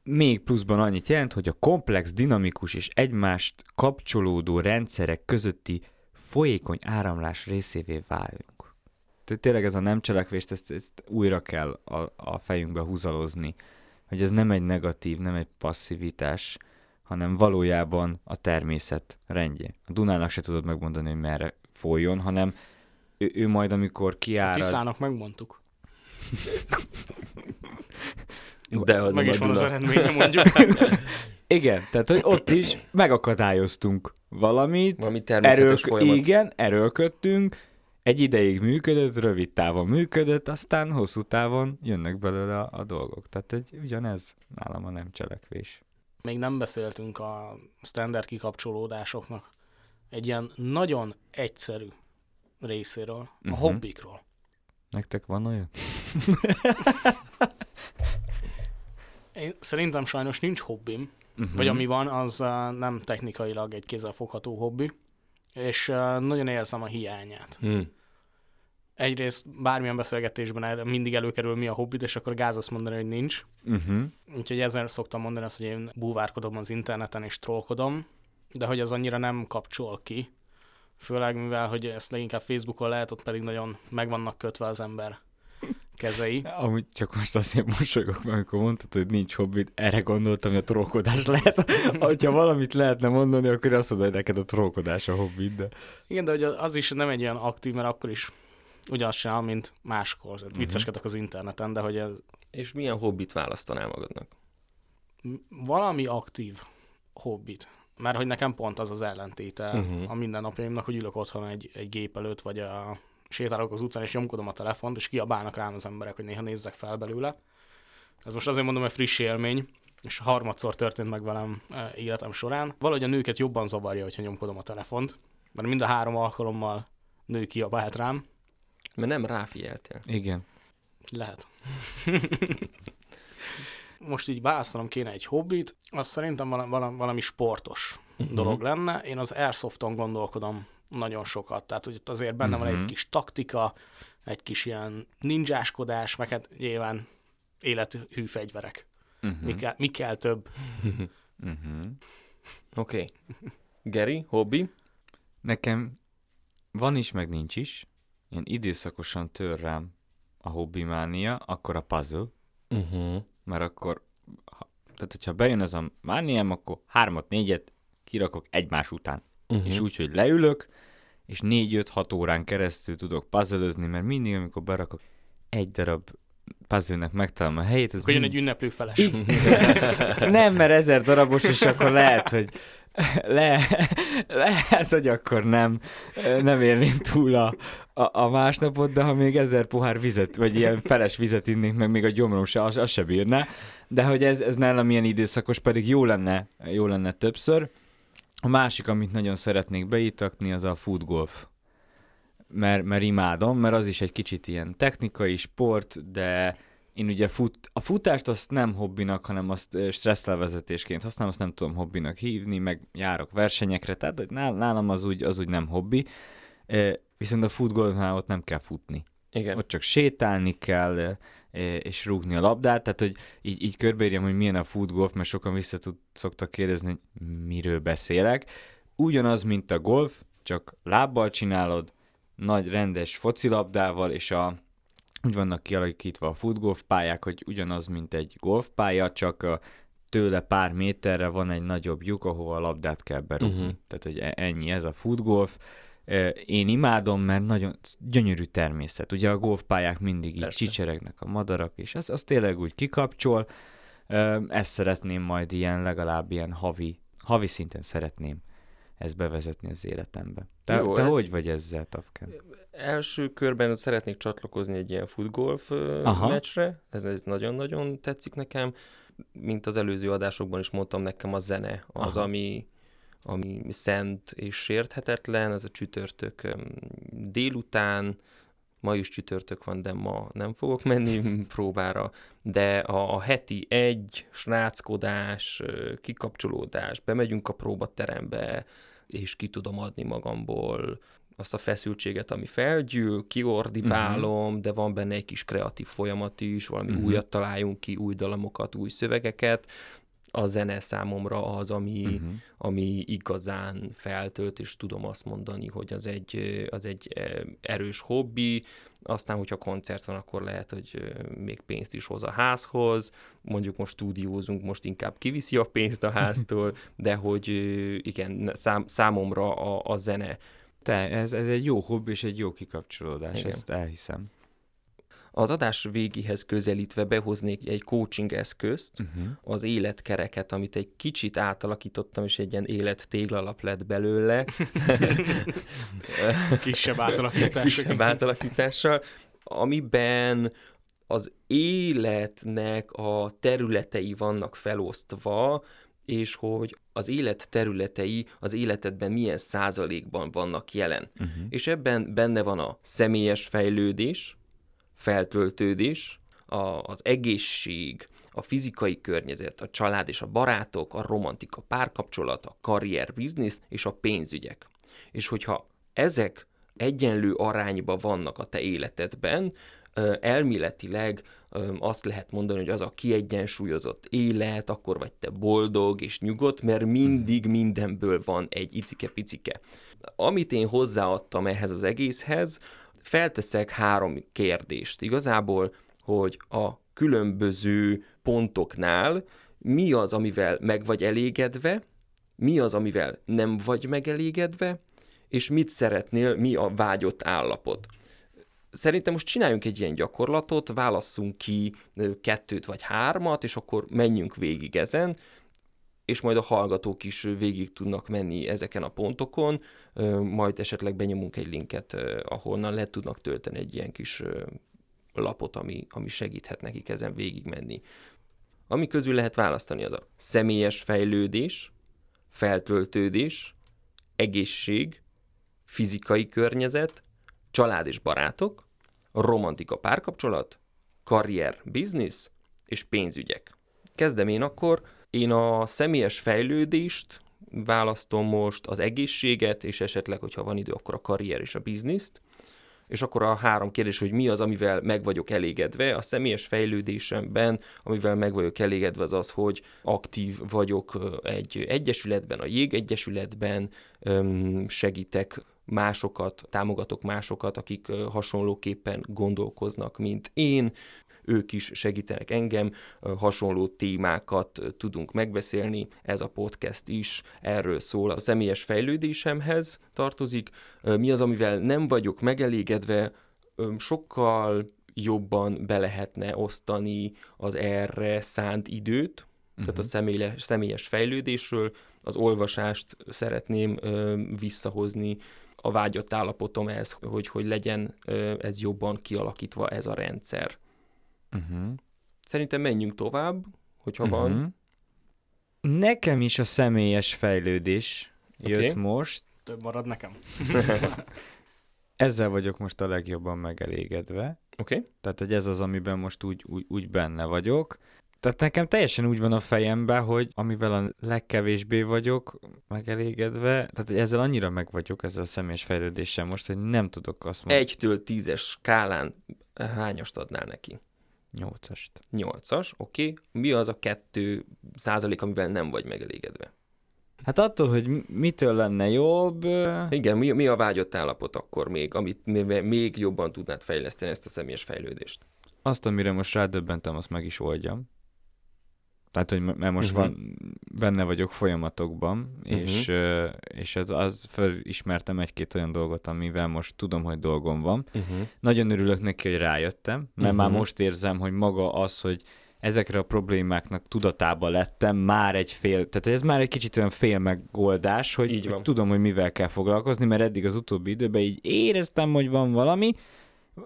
még pluszban annyit jelent, hogy a komplex, dinamikus és egymást kapcsolódó rendszerek közötti folyékony áramlás részévé váljunk. Tehát tényleg ez a nem cselekvést, ezt, ezt újra kell a, a fejünkbe húzalozni, hogy ez nem egy negatív, nem egy passzivitás, hanem valójában a természet rendje. A Dunának se tudod megmondani, hogy merre folyjon, hanem ő, ő majd, amikor kiárad... A Tiszának megmondtuk. De Meg is van az eredménye, mondjuk. Igen, tehát hogy ott is megakadályoztunk valamit. Valami természetes erők, Igen, erőlködtünk, egy ideig működött, rövid távon működött, aztán hosszú távon jönnek belőle a, a dolgok. Tehát egy, ugyanez nálam a nem cselekvés. Még nem beszéltünk a standard kikapcsolódásoknak egy ilyen nagyon egyszerű részéről, a uh-huh. hobbikról. Nektek van olyan? Én szerintem sajnos nincs hobbim, uh-huh. vagy ami van, az nem technikailag egy kézzelfogható hobbi, és nagyon érzem a hiányát. Hmm. Egyrészt bármilyen beszélgetésben el, mindig előkerül mi a hobbid, és akkor gáz azt mondani, hogy nincs. Uh-huh. Úgyhogy ezzel szoktam mondani azt, hogy én búvárkodom az interneten és trollkodom, de hogy az annyira nem kapcsol ki. Főleg mivel, hogy ezt leginkább Facebookon lehet, ott pedig nagyon meg vannak kötve az ember kezei. Amúgy csak most azért mosolygok, amikor mondtad, hogy nincs hobbit, erre gondoltam, hogy a trókodás lehet. ha valamit lehetne mondani, akkor azt mondod, hogy neked a trókodás a hobbit, de... Igen, de hogy az is nem egy olyan aktív, mert akkor is ugyanazt csinál, mint máskor. Uh-huh. Vicceskedek az interneten, de hogy ez... És milyen hobbit választanál magadnak? Valami aktív hobbit. Mert hogy nekem pont az az ellentéte uh-huh. a mindennapjaimnak, hogy ülök otthon egy, egy gép előtt, vagy a sétálok az utcán, és nyomkodom a telefont, és kiabálnak rám az emberek, hogy néha nézzek fel belőle. Ez most azért mondom, hogy friss élmény, és harmadszor történt meg velem e, életem során. Valahogy a nőket jobban zavarja, hogyha nyomkodom a telefont, mert mind a három alkalommal nő kiabált rám. Mert nem ráfigyeltél. Igen. Lehet. most így választanom kéne egy hobbit, az szerintem valami, valami sportos uh-huh. dolog lenne. Én az Airsofton gondolkodom nagyon sokat. Tehát, hogy itt azért benne uh-huh. van egy mhm. kis taktika, egy kis ilyen ninjáskodás, meg hát nyilván élethű fegyverek. Uh-huh. Mi, kell, mi kell több? uh-huh. Oké. Okay. Geri, hobbi? Nekem van is, meg nincs is. Ilyen időszakosan tör rám a hobbi mánia, akkor a puzzle. Uh-huh. Mert akkor, ha, tehát hogyha bejön ez a mániám, akkor hármat, négyet kirakok egymás után. Uh-huh. És úgy, hogy leülök, és 4-5-6 órán keresztül tudok puzzle mert mindig, amikor berakok egy darab puzzle-nek megtalálom a helyét. Ez mind... egy ünneplő feles. nem, mert ezer darabos, és akkor lehet, hogy le, lehet, hogy akkor nem, nem érném túl a, a, a másnapot, de ha még ezer pohár vizet, vagy ilyen feles vizet innék, meg még a gyomrom se, az, az se bírná. De hogy ez, ez nálam ilyen időszakos, pedig jó lenne, jó lenne többször. A másik, amit nagyon szeretnék beítakni, az a food golf. Mert, mert imádom, mert az is egy kicsit ilyen technikai sport, de én ugye fut, a futást azt nem hobbinak, hanem azt stresszlevezetésként használom, azt nem tudom hobbinak hívni, meg járok versenyekre, tehát nálam az úgy, az úgy nem hobbi. Viszont a futgolfnál ott nem kell futni. Igen. Ott csak sétálni kell, és rúgni a labdát, tehát hogy így, így körbeírjam, hogy milyen a food golf, mert sokan vissza tud, szoktak kérdezni, hogy miről beszélek. Ugyanaz, mint a golf, csak lábbal csinálod, nagy rendes focilabdával, és a, úgy vannak kialakítva a food golf pályák, hogy ugyanaz, mint egy golfpálya, csak tőle pár méterre van egy nagyobb lyuk, ahova a labdát kell berúgni. Uh-huh. Tehát, hogy e, ennyi, ez a food golf. Én imádom, mert nagyon gyönyörű természet. Ugye a golfpályák mindig így Persze. csicseregnek a madarak, és az, az tényleg úgy kikapcsol. Ezt szeretném majd ilyen, legalább ilyen havi, havi szinten szeretném ezt bevezetni az életembe. Te, Jó, te ez... hogy vagy ezzel, Tafken? Első körben szeretnék csatlakozni egy ilyen futgolf Aha. meccsre, ez, ez nagyon-nagyon tetszik nekem. Mint az előző adásokban is mondtam, nekem a zene az, Aha. ami ami szent és sérthetetlen, ez a csütörtök délután, ma is csütörtök van, de ma nem fogok menni próbára, de a, a heti egy sráckodás, kikapcsolódás, bemegyünk a próbaterembe, és ki tudom adni magamból azt a feszültséget, ami felgyűl, kiordibálom, uh-huh. de van benne egy kis kreatív folyamat is, valami uh-huh. újat találjunk ki, új dalamokat, új szövegeket, a zene számomra az, ami, uh-huh. ami igazán feltölt, és tudom azt mondani, hogy az egy, az egy erős hobbi, aztán, hogyha koncert van, akkor lehet, hogy még pénzt is hoz a házhoz, mondjuk most stúdiózunk, most inkább kiviszi a pénzt a háztól, de hogy igen, szám, számomra a, a zene. Te, ez, ez egy jó hobbi és egy jó kikapcsolódás, igen. ezt elhiszem. Az adás végéhez közelítve behoznék egy coaching eszközt, uh-huh. az életkereket, amit egy kicsit átalakítottam, és egy ilyen élet téglalap lett belőle. Kisebb átalakítással. Kisebb átalakítással, amiben az életnek a területei vannak felosztva, és hogy az élet területei az életedben milyen százalékban vannak jelen. Uh-huh. És ebben benne van a személyes fejlődés, feltöltődés, a, az egészség, a fizikai környezet, a család és a barátok, a romantika párkapcsolat, a karrier, biznisz és a pénzügyek. És hogyha ezek egyenlő arányba vannak a te életedben, elméletileg azt lehet mondani, hogy az a kiegyensúlyozott élet, akkor vagy te boldog és nyugodt, mert mindig mindenből van egy icike-picike. Amit én hozzáadtam ehhez az egészhez, felteszek három kérdést. Igazából, hogy a különböző pontoknál mi az, amivel meg vagy elégedve, mi az, amivel nem vagy megelégedve, és mit szeretnél, mi a vágyott állapot. Szerintem most csináljunk egy ilyen gyakorlatot, válasszunk ki kettőt vagy hármat, és akkor menjünk végig ezen, és majd a hallgatók is végig tudnak menni ezeken a pontokon, majd esetleg benyomunk egy linket, ahonnan le tudnak tölteni egy ilyen kis lapot, ami, ami segíthet nekik ezen végig menni. Ami közül lehet választani az a személyes fejlődés, feltöltődés, egészség, fizikai környezet, család és barátok, romantika párkapcsolat, karrier, biznisz és pénzügyek. Kezdem én akkor, én a személyes fejlődést választom most, az egészséget, és esetleg, hogyha van idő, akkor a karrier és a bizniszt. És akkor a három kérdés, hogy mi az, amivel meg vagyok elégedve. A személyes fejlődésemben, amivel meg vagyok elégedve, az az, hogy aktív vagyok egy egyesületben, a Jég Egyesületben, segítek másokat, támogatok másokat, akik hasonlóképpen gondolkoznak, mint én, ők is segítenek engem, hasonló témákat tudunk megbeszélni, ez a podcast is erről szól, a személyes fejlődésemhez tartozik. Mi az, amivel nem vagyok megelégedve, sokkal jobban be lehetne osztani az erre szánt időt, tehát a mhm. személyes, személyes fejlődésről, az olvasást szeretném ö, visszahozni, a vágyott állapotom ez, hogy, hogy legyen ö, ez jobban kialakítva ez a rendszer. Uh-huh. Szerintem menjünk tovább, hogyha uh-huh. van. Nekem is a személyes fejlődés okay. jött most. Több marad nekem. Ezzel vagyok most a legjobban megelégedve. Oké. Okay. Tehát, hogy ez az, amiben most úgy, úgy, úgy benne vagyok. Tehát nekem teljesen úgy van a fejemben, hogy amivel a legkevésbé vagyok megelégedve, tehát ezzel annyira meg vagyok ezzel a személyes fejlődéssel most, hogy nem tudok azt mondani. Egytől tízes skálán hányast adnál neki? Nyolcast. Nyolcas, oké. Okay. Mi az a kettő százalék, amivel nem vagy megelégedve? Hát attól, hogy mitől lenne jobb... Igen, mi, mi a vágyott állapot akkor még, amit még jobban tudnád fejleszteni ezt a személyes fejlődést? Azt, amire most rádöbbentem, azt meg is oldjam. Tehát, hogy mert most uh-huh. van, benne vagyok folyamatokban, uh-huh. és, és az, az felismertem egy-két olyan dolgot, amivel most tudom, hogy dolgom van. Uh-huh. Nagyon örülök neki, hogy rájöttem, mert uh-huh. már most érzem, hogy maga az, hogy ezekre a problémáknak tudatába lettem, már egy fél, tehát ez már egy kicsit olyan fél megoldás, hogy, hogy tudom, hogy mivel kell foglalkozni, mert eddig az utóbbi időben így éreztem, hogy van valami,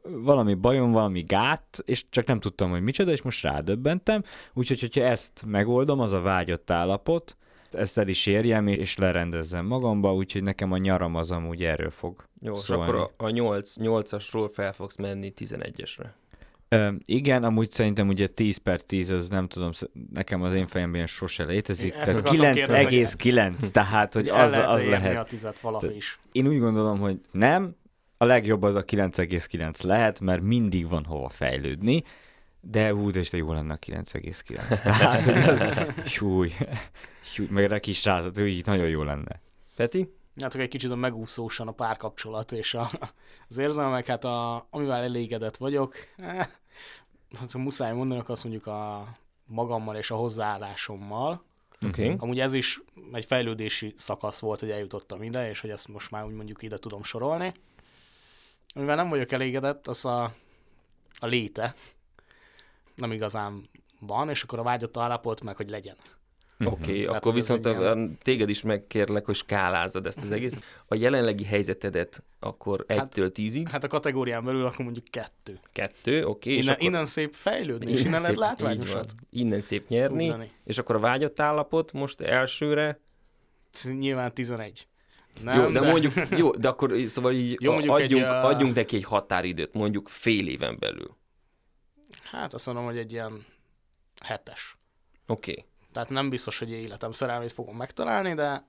valami bajom, valami gát, és csak nem tudtam, hogy micsoda, és most rádöbbentem. Úgyhogy, hogyha ezt megoldom, az a vágyott állapot, ezt el is érjem, és lerendezzem magamba, úgyhogy nekem a nyaram az amúgy erről fog Jó, szólni. és akkor a, a 8, 8-asról fel fogsz menni 11-esre. Ö, igen, amúgy szerintem ugye 10 per 10, az nem tudom, nekem az én fejemben ilyen sose létezik. Tehát 9,9, tehát hogy az, lehet az lehet. A tizet is. Én úgy gondolom, hogy nem, a legjobb az a 9,9 lehet, mert mindig van hova fejlődni, de hú, de jó lenne a 9,9. Tehát, az, súly, súly, meg a kis rázat, hogy így nagyon jó lenne. Peti? Hát egy kicsit a megúszósan a párkapcsolat és a, az érzelmek, hát a, amivel elégedett vagyok, eh, hát muszáj mondani, azt mondjuk a magammal és a hozzáállásommal. Okay. Amúgy ez is egy fejlődési szakasz volt, hogy eljutottam ide, és hogy ezt most már úgy mondjuk ide tudom sorolni. Amivel nem vagyok elégedett, az a, a léte. Nem igazán van, és akkor a vágyott állapot meg, hogy legyen. Oké, okay, akkor viszont a, ilyen... téged is megkérlek, hogy skálázad ezt az egész. A jelenlegi helyzetedet akkor hát- egytől hát, tízig? Hát a kategórián belül akkor mondjuk kettő. Kettő, oké. Okay, innen, akkor... innen szép fejlődni, innen és innen szép, lehet látványosat. Innen szép nyerni. Ugrani. És akkor a vágyott állapot most elsőre? Nyilván 11. Nem, jó, de, de mondjuk, jó, de akkor szóval így jó, mondjuk adjunk, egy, adjunk neki egy határidőt, mondjuk fél éven belül. Hát azt mondom, hogy egy ilyen hetes. Oké. Okay. Tehát nem biztos, hogy életem szerelmét fogom megtalálni, de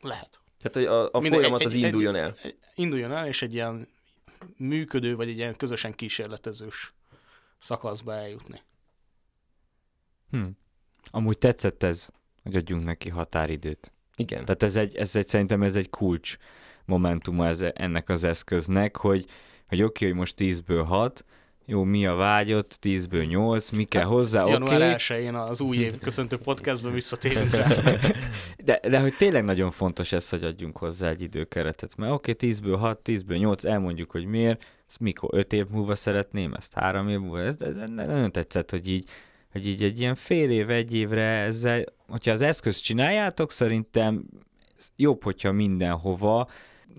lehet. Tehát, hogy a, a Minden- folyamat egy- az egy- induljon egy- el. egy- Induljon el, és egy ilyen működő, vagy egy ilyen közösen kísérletezős szakaszba eljutni. Hm. Amúgy tetszett ez, hogy adjunk neki határidőt. Igen. Tehát ez egy, ez egy, szerintem ez egy kulcs momentuma ez, ennek az eszköznek, hogy, hogy oké, hogy most 10-ből 6, jó, mi a vágyott, 10-ből 8, mi kell hozzá, oké, Január okay, 1-én az új év köszöntő podcastban visszatérünk rá. de, de hogy tényleg nagyon fontos ez, hogy adjunk hozzá egy időkeretet, mert oké, okay, 10-ből 6, 10-ből 8, elmondjuk, hogy miért, ezt mikor 5 év múlva szeretném, ezt 3 év múlva, ez, ez, ez nagyon tetszett, hogy így, hogy így egy ilyen fél év, egy évre ezzel, hogyha az eszközt csináljátok, szerintem jobb, hogyha mindenhova,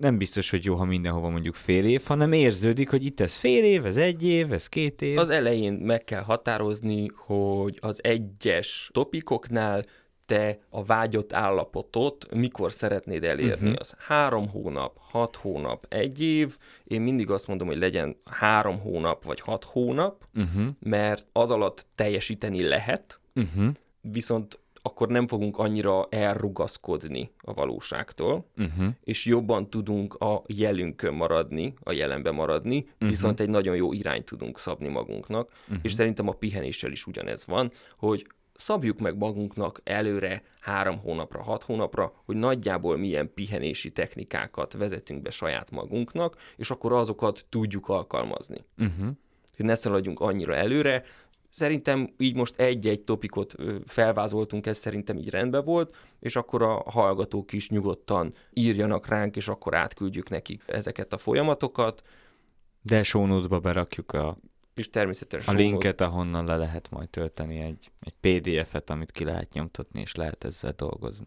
nem biztos, hogy jó, ha mindenhova mondjuk fél év, hanem érződik, hogy itt ez fél év, ez egy év, ez két év. Az elején meg kell határozni, hogy az egyes topikoknál te a vágyott állapotot mikor szeretnéd elérni. Uh-huh. Az három hónap, hat hónap, egy év. Én mindig azt mondom, hogy legyen három hónap vagy hat hónap, Uh-huh, mert az alatt teljesíteni lehet, uh-huh, viszont akkor nem fogunk annyira elrugaszkodni a valóságtól, uh-huh. és jobban tudunk a jelünkön maradni, a jelenben maradni, uh-huh. viszont egy nagyon jó irányt tudunk szabni magunknak, uh-huh. és szerintem a pihenéssel is ugyanez van, hogy szabjuk meg magunknak előre három hónapra, hat hónapra, hogy nagyjából milyen pihenési technikákat vezetünk be saját magunknak, és akkor azokat tudjuk alkalmazni. Uh-huh. Hogy ne szaladjunk annyira előre, Szerintem így most egy-egy topikot felvázoltunk, ez szerintem így rendben volt, és akkor a hallgatók is nyugodtan írjanak ránk, és akkor átküldjük nekik ezeket a folyamatokat, De notes-ba berakjuk a, és természetesen a linket, ahonnan le lehet majd tölteni egy, egy PDF-et, amit ki lehet nyomtatni, és lehet ezzel dolgozni.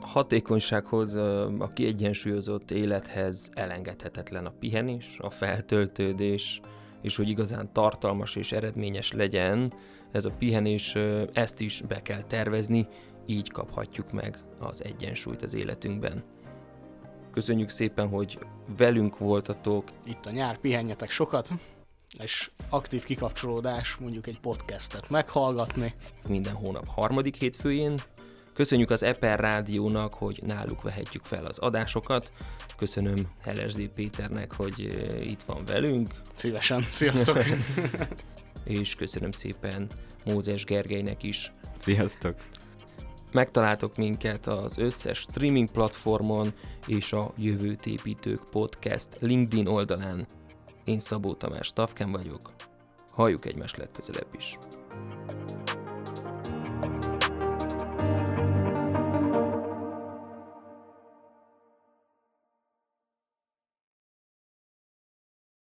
A hatékonysághoz, a kiegyensúlyozott élethez elengedhetetlen a pihenés, a feltöltődés, és hogy igazán tartalmas és eredményes legyen, ez a pihenés, ezt is be kell tervezni, így kaphatjuk meg az egyensúlyt az életünkben. Köszönjük szépen, hogy velünk voltatok, Itt a nyár, pihenjetek sokat, és aktív kikapcsolódás, mondjuk egy podcastet meghallgatni. minden hónap harmadik hétfőjén. Köszönjük az Eper Rádiónak, hogy náluk vehetjük fel az adásokat. Köszönöm LSD Péternek, hogy ö, itt van velünk, Szívesen. Sziasztok! és köszönöm szépen Mózes Gergelynek is. Sziasztok! Megtaláltok minket az összes streaming platformon és a Jövőt építők podcast LinkedIn oldalán. Én Szabó Tamás Tavken vagyok. Halljuk egymást legközelebb is.